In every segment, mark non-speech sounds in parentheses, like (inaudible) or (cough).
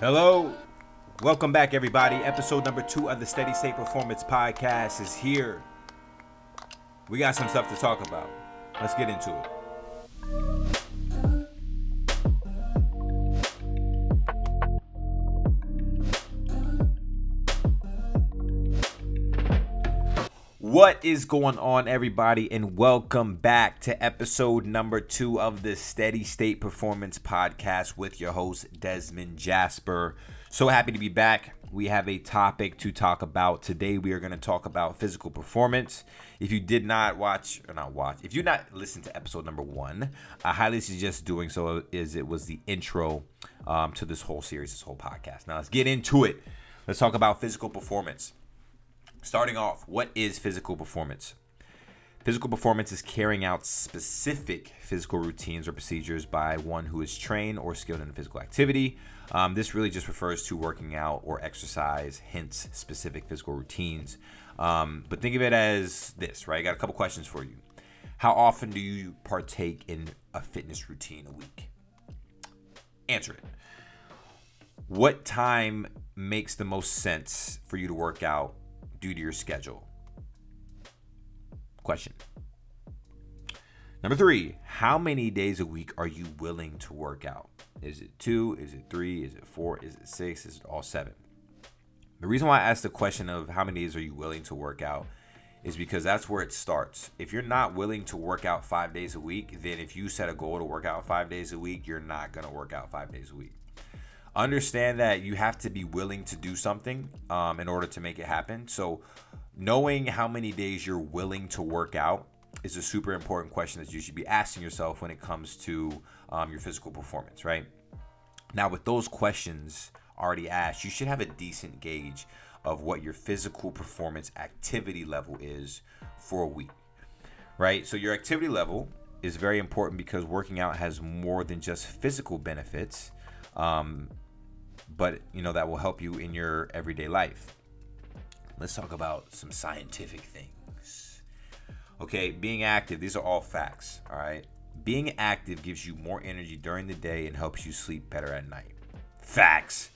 Hello. Welcome back, everybody. Episode number two of the Steady State Performance Podcast is here. We got some stuff to talk about. Let's get into it. What is going on, everybody, and welcome back to episode number two of the Steady State Performance Podcast with your host, Desmond Jasper. So happy to be back. We have a topic to talk about today. We are going to talk about physical performance. If you did not watch, or not watch, if you not listen to episode number one, I highly suggest doing so. Is it was the intro um, to this whole series, this whole podcast. Now let's get into it. Let's talk about physical performance. Starting off, what is physical performance? Physical performance is carrying out specific physical routines or procedures by one who is trained or skilled in physical activity. Um, this really just refers to working out or exercise, hence specific physical routines. Um, but think of it as this, right? I got a couple questions for you. How often do you partake in a fitness routine a week? Answer it. What time makes the most sense for you to work out due to your schedule? Question. Number three, how many days a week are you willing to work out? Is it two? Is it three? Is it four? Is it six? Is it all seven? The reason why I asked the question of how many days are you willing to work out is because that's where it starts. If you're not willing to work out five days a week, then if you set a goal to work out five days a week, you're not going to work out five days a week. Understand that you have to be willing to do something um, in order to make it happen. So, knowing how many days you're willing to work out is a super important question that you should be asking yourself when it comes to um, your physical performance, right? Now, with those questions already asked, you should have a decent gauge of what your physical performance activity level is for a week, right? So, your activity level is very important because working out has more than just physical benefits, um, but you know that will help you in your everyday life. Let's talk about some scientific things. Okay, being active, these are all facts, all right? Being active gives you more energy during the day and helps you sleep better at night. Facts.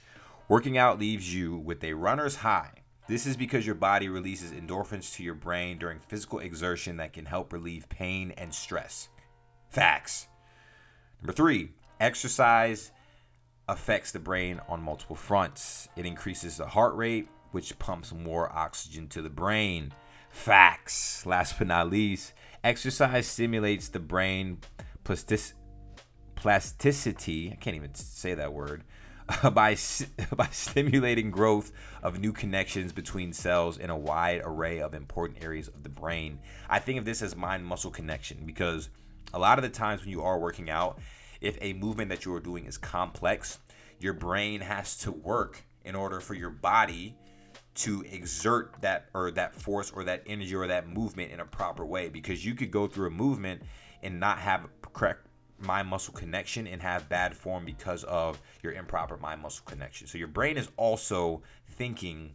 Working out leaves you with a runner's high. This is because your body releases endorphins to your brain during physical exertion that can help relieve pain and stress. Facts. Number three, exercise affects the brain on multiple fronts. It increases the heart rate, which pumps more oxygen to the brain. Facts. Last but not least, exercise stimulates the brain plastic- plasticity. I can't even say that word. (laughs) by (laughs) by stimulating growth of new connections between cells in a wide array of important areas of the brain. I think of this as mind muscle connection because a lot of the times when you are working out, if a movement that you are doing is complex, your brain has to work in order for your body to exert that or that force or that energy or that movement in a proper way because you could go through a movement and not have correct mind muscle connection and have bad form because of your improper mind muscle connection. So your brain is also thinking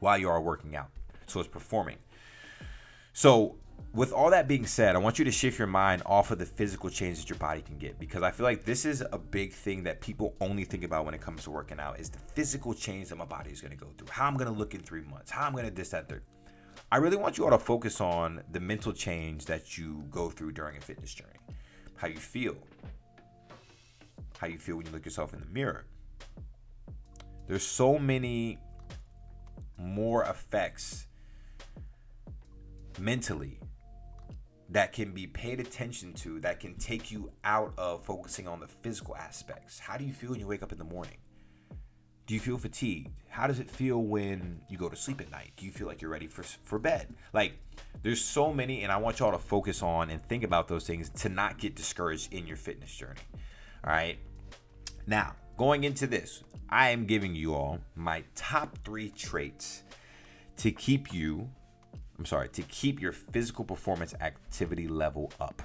while you are working out. So it's performing. So with all that being said, I want you to shift your mind off of the physical changes your body can get because I feel like this is a big thing that people only think about when it comes to working out is the physical change that my body is going to go through. How I'm going to look in 3 months, how I'm going to this that third. I really want you all to focus on the mental change that you go through during a fitness journey. How you feel. How you feel when you look yourself in the mirror. There's so many more effects mentally that can be paid attention to that can take you out of focusing on the physical aspects. How do you feel when you wake up in the morning? Do you feel fatigued? How does it feel when you go to sleep at night? Do you feel like you're ready for for bed? Like there's so many and I want y'all to focus on and think about those things to not get discouraged in your fitness journey. All right? Now, going into this, I am giving you all my top 3 traits to keep you I'm sorry, to keep your physical performance activity level up.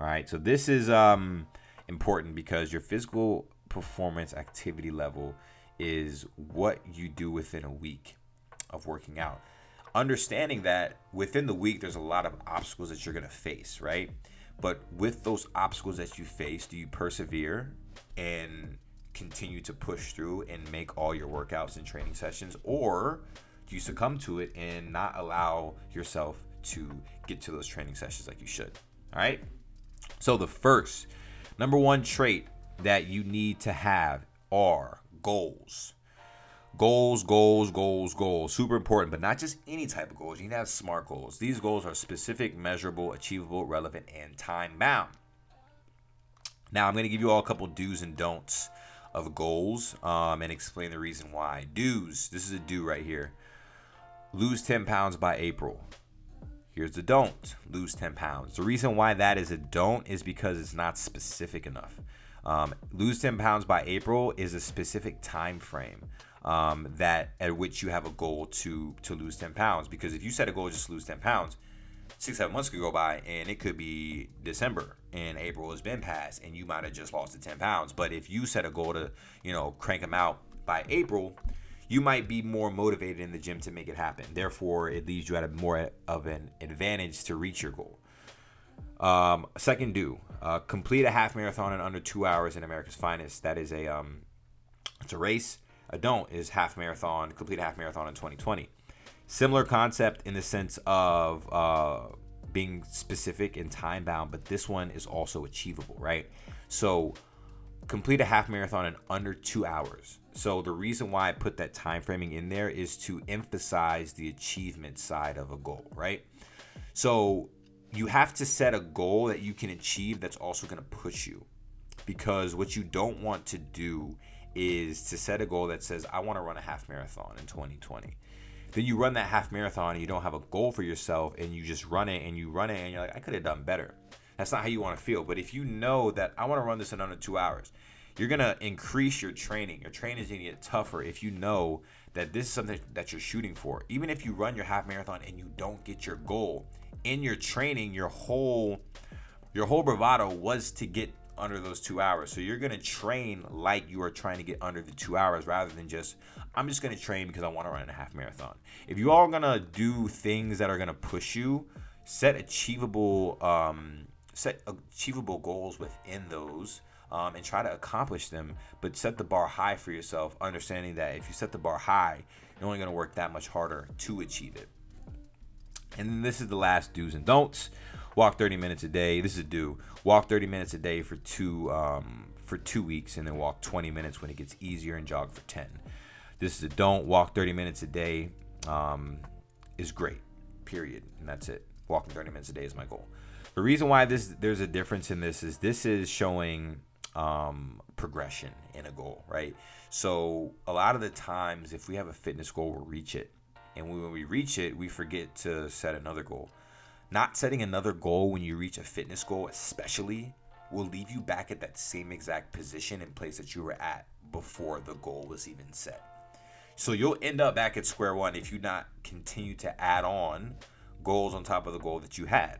All right. So this is um important because your physical performance activity level is what you do within a week of working out. Understanding that within the week there's a lot of obstacles that you're to face, right? But with those obstacles that you face, do you persevere and continue to push through and make all your workouts and training sessions, or you succumb to it and not allow yourself to get to those training sessions like you should? All right. So, the first, number one trait that you need to have are goals. Goals, goals, goals, goals. Super important, but not just any type of goals. You need to have SMART goals. These goals are specific, measurable, achievable, relevant, and time bound. Now, I'm going to give you all a couple do's and don'ts of goals um, and explain the reason why. Do's, this is a do right here. Lose 10 pounds by April. Here's the don't lose 10 pounds. The reason why that is a don't is because it's not specific enough. Um, lose 10 pounds by April is a specific time frame um, that at which you have a goal to to lose 10 pounds. Because if you set a goal just to lose 10 pounds, six seven months could go by and it could be December and April has been passed and you might have just lost the 10 pounds. But if you set a goal to you know crank them out by April, you might be more motivated in the gym to make it happen. Therefore, it leaves you at a more of an advantage to reach your goal. Um, second do uh, complete a half marathon in under two hours in America's Finest. That is a um, it's a race. A don't is half marathon. Complete a half marathon in 2020. Similar concept in the sense of uh, being specific and time bound, but this one is also achievable, right? So complete a half marathon in under two hours. So the reason why I put that time framing in there is to emphasize the achievement side of a goal, right? So you have to set a goal that you can achieve that's also going to push you. Because what you don't want to do is to set a goal that says, I want to run a half marathon in 2020. Then you run that half marathon and you don't have a goal for yourself and you just run it and you run it and you're like, I could have done better. That's not how you want to feel. But if you know that I want to run this in under two hours, you're to increase your training. Your training is to get tougher if you know that this is something that you're shooting for. Even if you run your half marathon and you don't get your goal, in your training, your whole your whole bravado was to get under those two hours. So you're gonna train like you are trying to get under the two hours rather than just I'm just gonna train because I want to run a half marathon. If you are gonna do things that are gonna push you, set achievable um, set achievable goals within those. Um, and try to accomplish them, but set the bar high for yourself, understanding that if you set the bar high, you're only going to work that much harder to achieve it. And then this is the last do's and don'ts. Walk 30 minutes a day. This is a do. Walk 30 minutes a day for two um, for two weeks, and then walk 20 minutes when it gets easier, and jog for 10. This is a don't. Walk 30 minutes a day um, is great. Period. And that's it. Walking 30 minutes a day is my goal. The reason why this there's a difference in this is this is showing um, progression in a goal, right? So a lot of the times, if we have a fitness goal, we'll reach it and when we reach it, we forget to set another goal. Not setting another goal when you reach a fitness goal, especially, will leave you back at that same exact position and place that you were at before the goal was even set. So you'll end up back at square one if you not continue to add on goals on top of the goal that you had.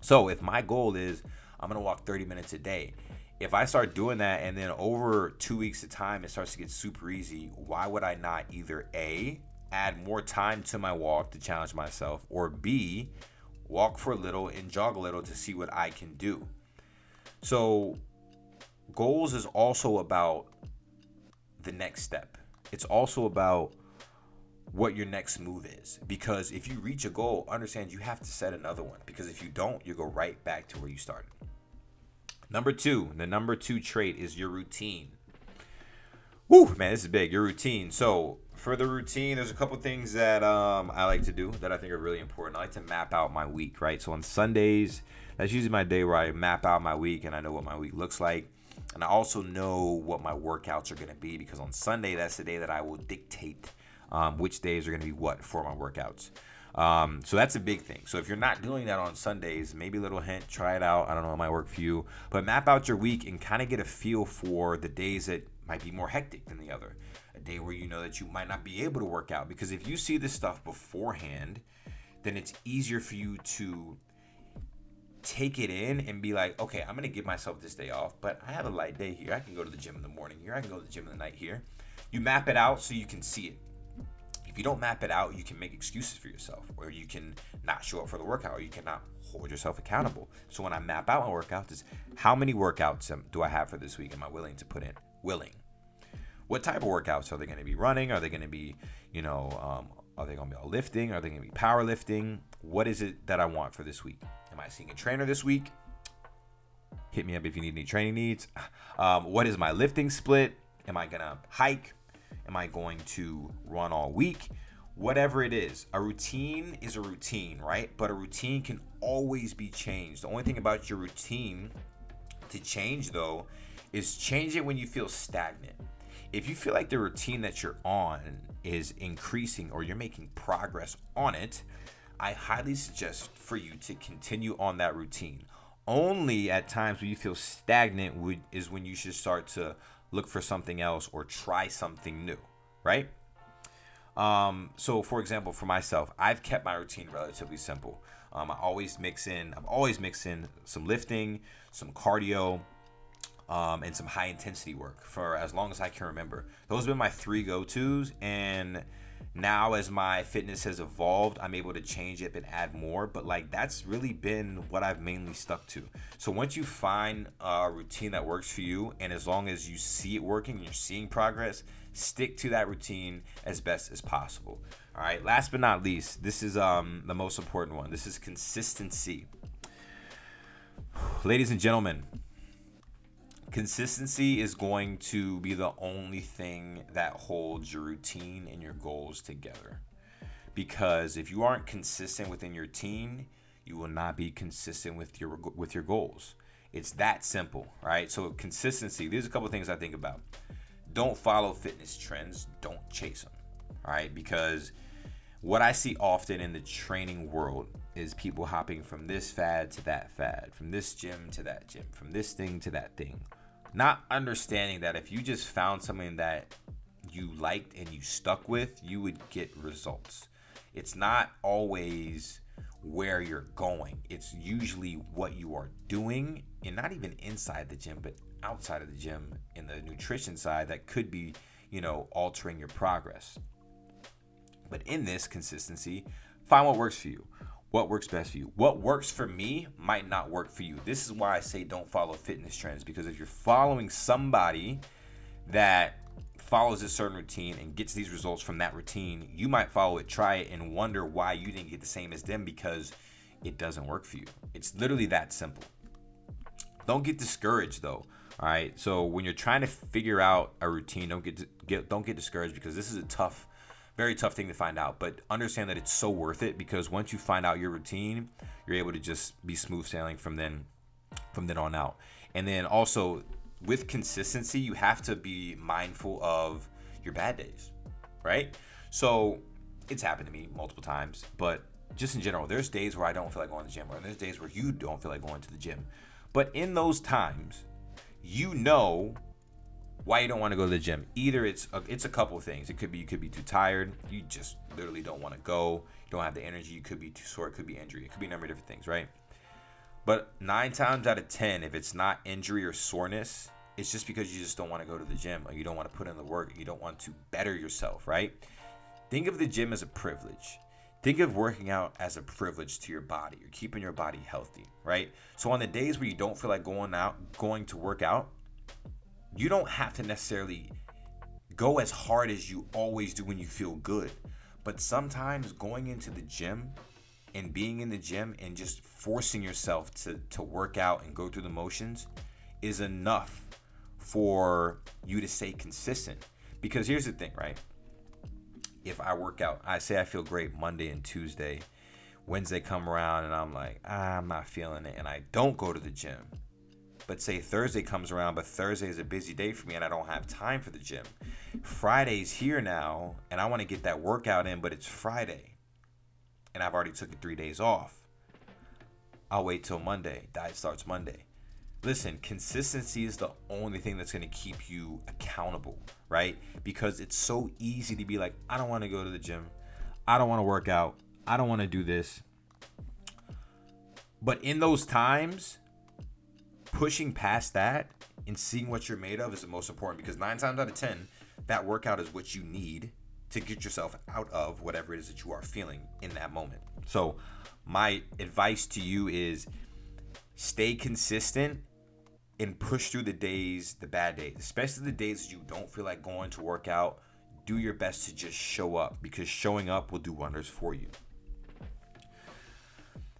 So if my goal is I'm gonna walk 30 minutes a day, if I start doing that and then over two weeks of time it starts to get super easy, why would I not either A add more time to my walk to challenge myself, or B, walk for a little and jog a little to see what I can do. So, goals is also about the next step. It's also about what your next move is. Because if you reach a goal, understand you have to set another one. Because if you don't, you go right back to where you started. Number two, the number two trait is your routine. Woo, man, this is big. Your routine. So for the routine, there's a couple things that um, I like to do that I think are really important. I like to map out my week, right? So on Sundays, that's usually my day where I map out my week and I know what my week looks like. And I also know what my workouts are going to be because on Sunday, that's the day that I will dictate um, which days are going to be what for my workouts. Um, so that's a big thing. So if you're not doing that on Sundays, maybe a little hint, try it out. I don't know, it might work for you. But map out your week and kind of get a feel for the days that might be more hectic than the other. A day where you know that you might not be able to work out because if you see this stuff beforehand, then it's easier for you to take it in and be like, okay, I'm gonna give myself this day off, but I have a light day here. I can go to the gym in the morning here. I can go to the gym in the night here. You map it out so you can see it. If you don't map it out, you can make excuses for yourself, or you can not show up for the workout, or you cannot hold yourself accountable. So when I map out my workouts, is how many workouts do I have for this week? Am I willing to put in? willing. What type of workouts are they going to be running? Are they going to be, you know, um, are they going to be all lifting? Are they going to be powerlifting? What is it that I want for this week? Am I seeing a trainer this week? Hit me up if you need any training needs. Um, what is my lifting split? Am I going to hike? Am I going to run all week? Whatever it is, a routine is a routine, right? But a routine can always be changed. The only thing about your routine to change, though, is change it when you feel stagnant. If you feel like the routine that you're on is increasing or you're making progress on it, I highly suggest for you to continue on that routine. Only at times when you feel stagnant would, is when you should start to look for something else or try something new, right? Um, so, for example, for myself, I've kept my routine relatively simple. Um, I always mix in, I've always mixed in some lifting, some cardio, um, and some high intensity work for as long as I can remember. Those have been my three go tos, and now as my fitness has evolved i'm able to change it and add more but like that's really been what i've mainly stuck to. So once you find a routine that works for you and as long as you see it working you're seeing progress stick to that routine as best as possible. All right last but not least this is um the most important one. This is consistency. (sighs) Ladies and gentlemen consistency is going to be the only thing that holds your routine and your goals together. Because if you aren't consistent within your team, you will not be consistent with your with your goals. It's that simple, right? So consistency. There's a couple things I think about. Don't follow fitness trends. Don't chase them, right? Because what I see often in the training world is people hopping from this fad to that fad, from this gym to that gym, from this thing to that thing. Not understanding that if you just found something that you liked and you stuck with, you would get results. It's not always where you're going, it's usually what you are doing, and not even inside the gym, but outside of the gym in the nutrition side that could be, you know, altering your progress. But in this consistency, find what works for you. What works best for you? What works for me might not work for you. This is why I say don't follow fitness trends because if you're following somebody that follows a certain routine and gets these results from that routine, you might follow it, try it, and wonder why you didn't get the same as them because it doesn't work for you. It's literally that simple. Don't get discouraged though. All right. So when you're trying to figure out a routine, don't get, get don't get discouraged because this is a tough very tough thing to find out, but understand that it's so worth it because once you find out your routine, you're able to just be smooth sailing from then from then on out. And then also with consistency, you have to be mindful of your bad days, right? So it's happened to me multiple times, but just in general, there's days where I don't feel like going to the gym, or there's days where you don't feel like going to the gym. But in those times, you know why you don't want to go to the gym. Either it's a, it's a couple things. It could be you could be too tired. You just literally don't want to go. You don't have the energy. You could be too sore. It could be injury. It could be a number of different things, right? But nine times out of ten, if it's not injury or soreness, it's just because you just don't want to go to the gym or you don't want to put in the work. You don't want to better yourself, right? Think of the gym as a privilege. Think of working out as a privilege to your body. You're keeping your body healthy, right? So on the days where you don't feel like going out, going to work out, you don't have to necessarily go as hard as you always do when you feel good. But sometimes going into the gym and being in the gym and just forcing yourself to, to work out and go through the motions is enough for you to stay consistent. Because here's the thing, right? If I work out, I say I feel great Monday and Tuesday. Wednesday come around and I'm like, ah, I'm not feeling it, and I don't go to the gym but say Thursday comes around, but Thursday is a busy day for me and I don't have time for the gym. Friday's here now and I want to get that workout in, but it's Friday and I've already took three days off. I'll wait till Monday. Diet starts Monday. Listen, consistency is the only thing that's going to keep you accountable, right? Because it's so easy to be like, I don't want to go to the gym. I don't want to work out. I don't want to do this. But in those times, pushing past that and seeing what you're made of is the most important because nine times out of ten, that workout is what you need to get yourself out of whatever it is that you are feeling in that moment. So, my advice to you is stay consistent and push through the days, the bad days, especially the days you don't feel like going to work out. Do your best to just show up because showing up will do wonders for you.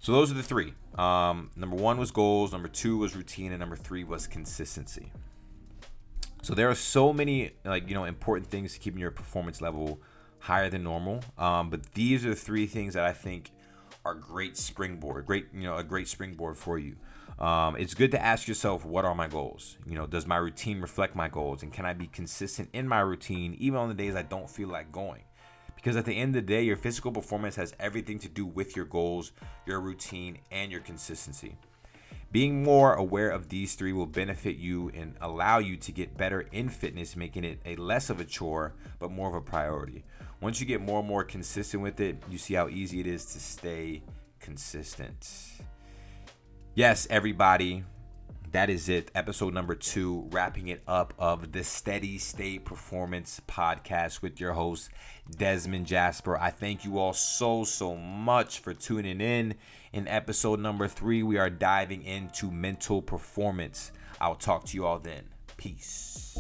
So those are the three. Um, number one was goals, number two was routine, and number three was consistency. So there are so many like you know important things to keeping your performance level higher than normal. Um, but these are the three things that I think are great springboard, great you know a great springboard for you. Um, it's good to ask yourself, what are my goals? You know, does my routine reflect my goals, and can I be consistent in my routine even on the days I don't feel like going? Because at the end of the day, your physical performance has everything to do with your goals, your routine, and your consistency. Being more aware of these three will benefit you and allow you to get better in fitness, making it a less of a chore, but more of a priority. Once you get more and more consistent with it, you see how easy it is to stay consistent. Yes, everybody, that is it. Episode number two, wrapping it up of the Steady State Performance podcast with your host, Desmond Jasper. I thank you all so, so much for tuning in. In episode number three, we are diving into mental performance. I'll talk to you all then. Peace.